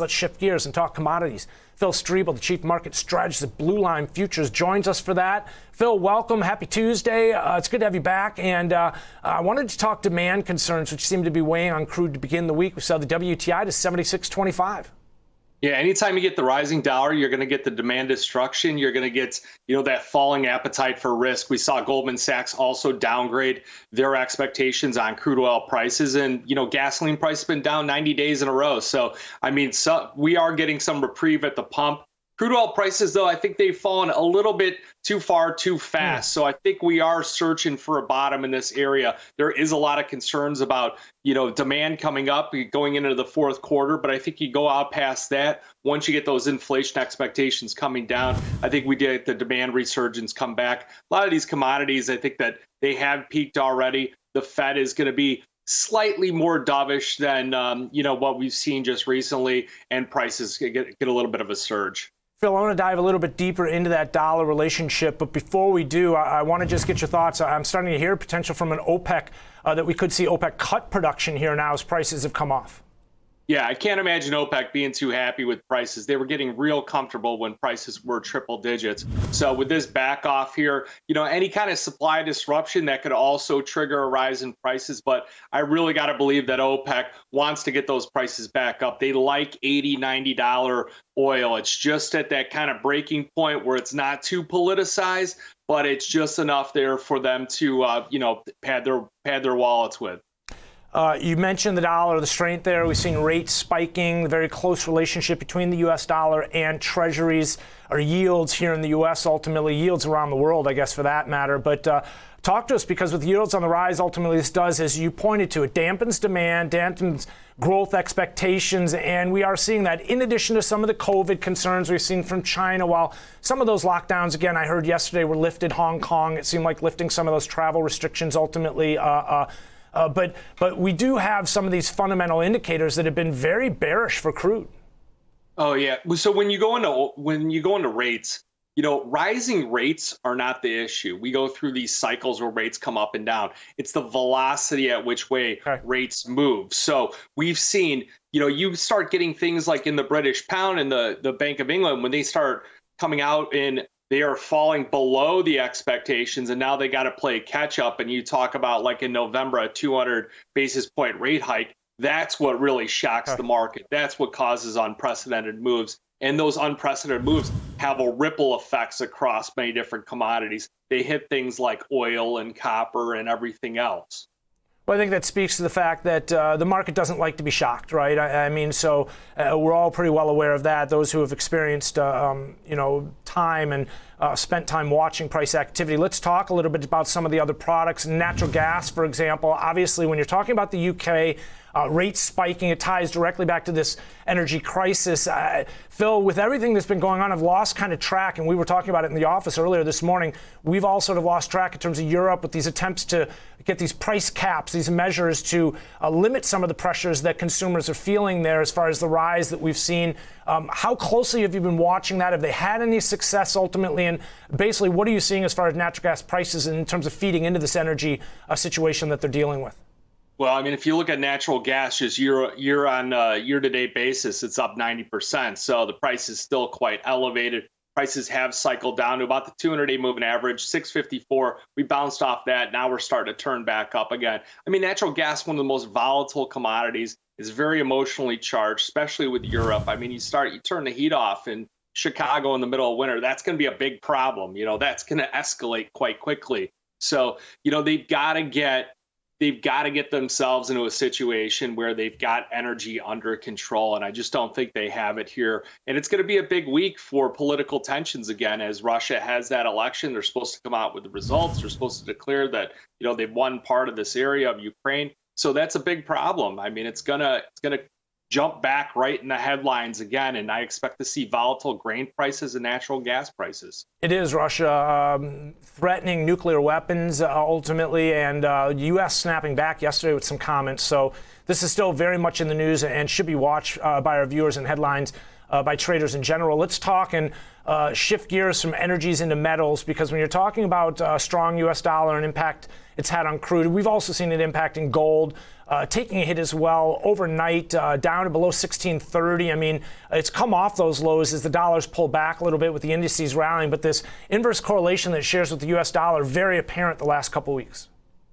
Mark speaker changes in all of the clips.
Speaker 1: Let's shift gears and talk commodities. Phil Streible, the chief market strategist at Blue Line Futures, joins us for that. Phil, welcome. Happy Tuesday. Uh, it's good to have you back. And uh, I wanted to talk demand concerns, which seem to be weighing on crude to begin the week. We saw the WTI to 76.25.
Speaker 2: Yeah, anytime you get the rising dollar, you're going to get the demand destruction. You're going to get, you know, that falling appetite for risk. We saw Goldman Sachs also downgrade their expectations on crude oil prices, and you know, gasoline price has been down 90 days in a row. So, I mean, so we are getting some reprieve at the pump. Crude oil prices, though, I think they've fallen a little bit too far too fast. Mm. So I think we are searching for a bottom in this area. There is a lot of concerns about, you know, demand coming up going into the fourth quarter, but I think you go out past that. Once you get those inflation expectations coming down, I think we did the demand resurgence come back. A lot of these commodities, I think that they have peaked already. The Fed is going to be slightly more dovish than um, you know what we've seen just recently, and prices get, get a little bit of a surge.
Speaker 1: Phil, I want to dive a little bit deeper into that dollar relationship, but before we do, I, I want to just get your thoughts. I'm starting to hear potential from an OPEC uh, that we could see OPEC cut production here now as prices have come off.
Speaker 2: Yeah, I can't imagine OPEC being too happy with prices. They were getting real comfortable when prices were triple digits. So with this back off here, you know, any kind of supply disruption that could also trigger a rise in prices. But I really got to believe that OPEC wants to get those prices back up. They like 80, 90 dollar oil. It's just at that kind of breaking point where it's not too politicized, but it's just enough there for them to, uh, you know, pad their pad their wallets with.
Speaker 1: Uh, you mentioned the dollar, the strength there. We've seen rates spiking, the very close relationship between the U.S. dollar and treasuries or yields here in the U.S., ultimately, yields around the world, I guess, for that matter. But uh, talk to us because with yields on the rise, ultimately, this does, as you pointed to, it dampens demand, dampens growth expectations, and we are seeing that in addition to some of the COVID concerns we've seen from China. While some of those lockdowns, again, I heard yesterday were lifted Hong Kong, it seemed like lifting some of those travel restrictions ultimately. Uh, uh uh, but but we do have some of these fundamental indicators that have been very bearish for crude.
Speaker 2: Oh yeah. So when you go into when you go into rates, you know, rising rates are not the issue. We go through these cycles where rates come up and down. It's the velocity at which way okay. rates move. So we've seen, you know, you start getting things like in the British pound and the the Bank of England when they start coming out in they are falling below the expectations and now they got to play catch up. And you talk about like in november a 200 basis point rate hike. That's what really shocks the market. That's what causes unprecedented moves. And those unprecedented moves have a ripple effects across many different commodities. They hit things like oil and copper and everything else
Speaker 1: well, I think that speaks to the fact that uh, the market doesn't like to be shocked, right? I, I mean, so uh, we're all pretty well aware of that. Those who have experienced, uh, um, you know, time and uh, spent time watching price activity. Let's talk a little bit about some of the other products. Natural gas, for example. Obviously, when you're talking about the UK, uh, rates spiking. It ties directly back to this energy crisis. Uh, Phil, with everything that's been going on, I've lost kind of track, and we were talking about it in the office earlier this morning. We've all sort of lost track in terms of Europe with these attempts to get these price caps, these measures to uh, limit some of the pressures that consumers are feeling there as far as the rise that we've seen. Um, how closely have you been watching that? Have they had any success ultimately? And basically, what are you seeing as far as natural gas prices in terms of feeding into this energy uh, situation that they're dealing with?
Speaker 2: Well, I mean, if you look at natural gas just year year on uh, year to date basis, it's up 90%. So the price is still quite elevated. Prices have cycled down to about the 200 day moving average, 654. We bounced off that. Now we're starting to turn back up again. I mean, natural gas, one of the most volatile commodities, is very emotionally charged, especially with Europe. I mean, you start, you turn the heat off in Chicago in the middle of winter. That's going to be a big problem. You know, that's going to escalate quite quickly. So, you know, they've got to get they've got to get themselves into a situation where they've got energy under control. And I just don't think they have it here. And it's going to be a big week for political tensions again as Russia has that election. They're supposed to come out with the results. They're supposed to declare that, you know, they've won part of this area of Ukraine. So that's a big problem. I mean, it's gonna it's gonna jump back right in the headlines again, and I expect to see volatile grain prices and natural gas prices.
Speaker 1: It is Russia um, threatening nuclear weapons uh, ultimately, and uh, U.S. snapping back yesterday with some comments. So this is still very much in the news and should be watched uh, by our viewers and headlines. Uh, by traders in general. Let's talk and uh, shift gears from energies into metals because when you're talking about a uh, strong U.S. dollar and impact it's had on crude. We've also seen it impacting gold. Uh, taking a hit as well overnight, uh, down to below 1630. I mean, it's come off those lows as the dollar's pull back a little bit with the indices rallying, but this inverse correlation that shares with the U.S. dollar very apparent the last couple weeks.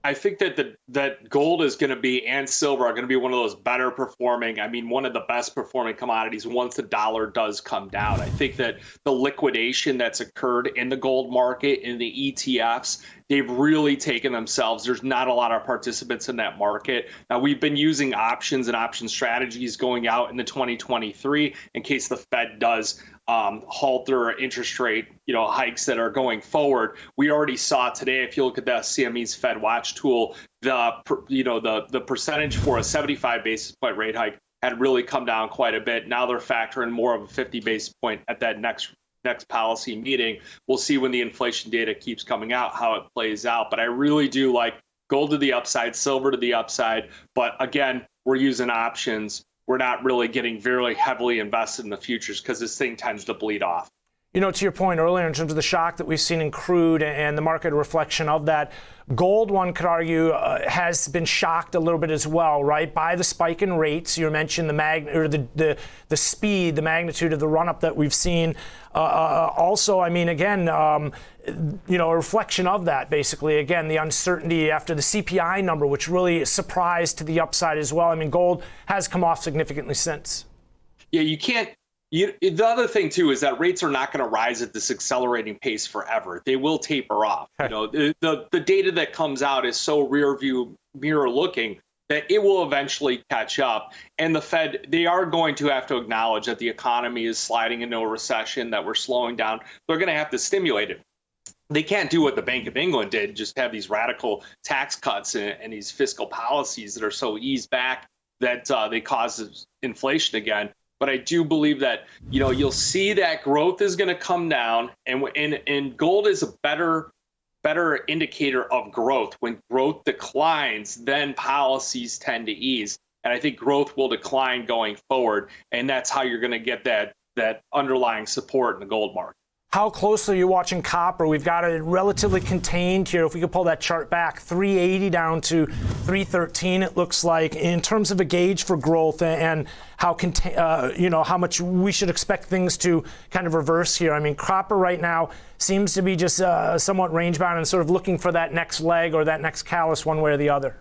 Speaker 2: I think that the, that gold is going to be and silver are going to be one of those better performing. I mean, one of the best performing commodities once the dollar does come down. I think that the liquidation that's occurred in the gold market in the ETFs, they've really taken themselves. There's not a lot of participants in that market. Now we've been using options and option strategies going out into 2023 in case the Fed does um, halt their interest rate, you know, hikes that are going forward. We already saw today, if you look at the CME's Fed Watch tool, the you know the the percentage for a 75 basis point rate hike had really come down quite a bit. Now they're factoring more of a 50 basis point at that next next policy meeting. We'll see when the inflation data keeps coming out how it plays out. But I really do like gold to the upside, silver to the upside. But again, we're using options we're not really getting very heavily invested in the futures because this thing tends to bleed off.
Speaker 1: You know, to your point earlier in terms of the shock that we've seen in crude and the market reflection of that, gold, one could argue, uh, has been shocked a little bit as well, right, by the spike in rates. You mentioned the mag or the, the the speed, the magnitude of the run up that we've seen. Uh, uh, also, I mean, again, um, you know, a reflection of that, basically. Again, the uncertainty after the CPI number, which really surprised to the upside as well. I mean, gold has come off significantly since.
Speaker 2: Yeah, you can't you, the other thing too is that rates are not going to rise at this accelerating pace forever. They will taper off. You know, the, the, the data that comes out is so rear view mirror looking that it will eventually catch up. And the Fed, they are going to have to acknowledge that the economy is sliding into a recession, that we're slowing down. They're going to have to stimulate it. They can't do what the Bank of England did, just have these radical tax cuts and, and these fiscal policies that are so eased back that uh, they cause inflation again but I do believe that you know you'll see that growth is going to come down, and and and gold is a better better indicator of growth. When growth declines, then policies tend to ease, and I think growth will decline going forward, and that's how you're going to get that that underlying support in the gold market.
Speaker 1: How closely are you watching copper? We've got it relatively contained here. If we could pull that chart back, 380 down to 313, it looks like. In terms of a gauge for growth and how uh, you know how much we should expect things to kind of reverse here. I mean, copper right now seems to be just uh, somewhat range bound and sort of looking for that next leg or that next callus, one way or the other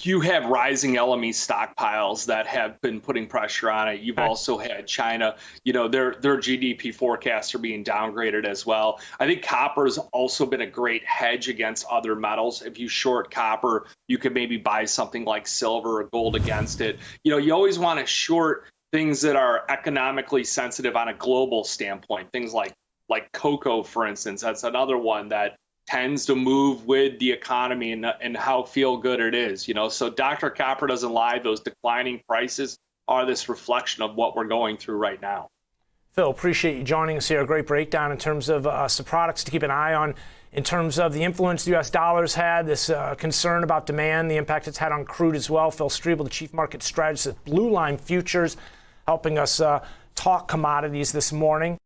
Speaker 2: you have rising LME stockpiles that have been putting pressure on it. You've also had China, you know, their their GDP forecasts are being downgraded as well. I think copper's also been a great hedge against other metals. If you short copper, you could maybe buy something like silver or gold against it. You know, you always want to short things that are economically sensitive on a global standpoint. Things like like cocoa, for instance. That's another one that tends to move with the economy and, and how feel good it is. You know, so Dr. Copper doesn't lie. Those declining prices are this reflection of what we're going through right now.
Speaker 1: Phil, appreciate you joining us here. A great breakdown in terms of uh, some products to keep an eye on, in terms of the influence the U.S. dollar's had, this uh, concern about demand, the impact it's had on crude as well. Phil Streible, the chief market strategist at Blue Line Futures, helping us uh, talk commodities this morning.